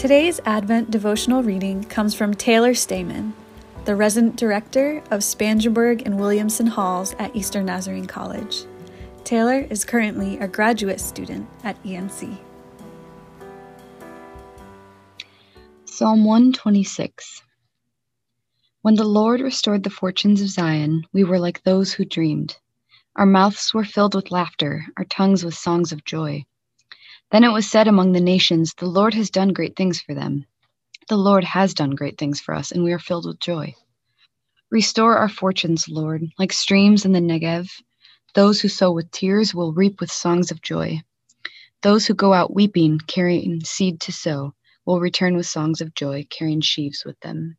Today's Advent devotional reading comes from Taylor Stamen, the resident director of Spangenberg and Williamson Halls at Eastern Nazarene College. Taylor is currently a graduate student at ENC. Psalm 126 When the Lord restored the fortunes of Zion, we were like those who dreamed. Our mouths were filled with laughter, our tongues with songs of joy. Then it was said among the nations, The Lord has done great things for them. The Lord has done great things for us, and we are filled with joy. Restore our fortunes, Lord, like streams in the Negev. Those who sow with tears will reap with songs of joy. Those who go out weeping, carrying seed to sow, will return with songs of joy, carrying sheaves with them.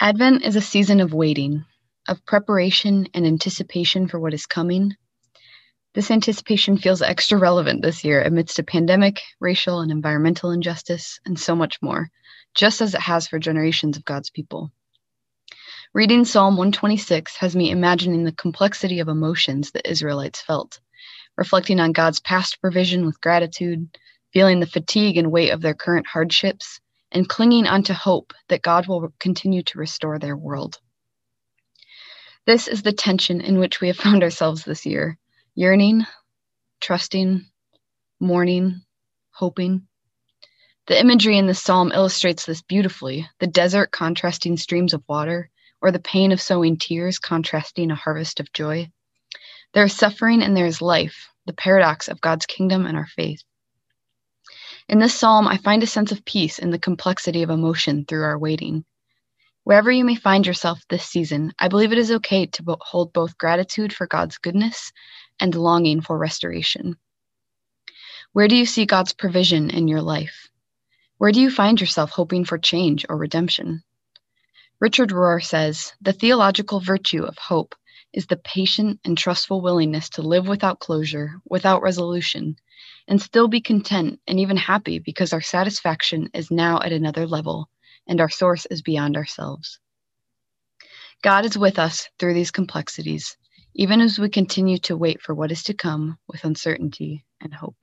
Advent is a season of waiting, of preparation and anticipation for what is coming, this anticipation feels extra relevant this year amidst a pandemic, racial and environmental injustice, and so much more, just as it has for generations of God's people. Reading Psalm 126 has me imagining the complexity of emotions the Israelites felt, reflecting on God's past provision with gratitude, feeling the fatigue and weight of their current hardships, and clinging onto hope that God will continue to restore their world. This is the tension in which we have found ourselves this year yearning, trusting, mourning, hoping. The imagery in this psalm illustrates this beautifully the desert contrasting streams of water, or the pain of sowing tears contrasting a harvest of joy. There is suffering and there is life, the paradox of God's kingdom and our faith. In this psalm, I find a sense of peace in the complexity of emotion through our waiting. Wherever you may find yourself this season, I believe it is okay to hold both gratitude for God's goodness and longing for restoration? Where do you see God's provision in your life? Where do you find yourself hoping for change or redemption? Richard Rohr says the theological virtue of hope is the patient and trustful willingness to live without closure, without resolution, and still be content and even happy because our satisfaction is now at another level and our source is beyond ourselves. God is with us through these complexities even as we continue to wait for what is to come with uncertainty and hope.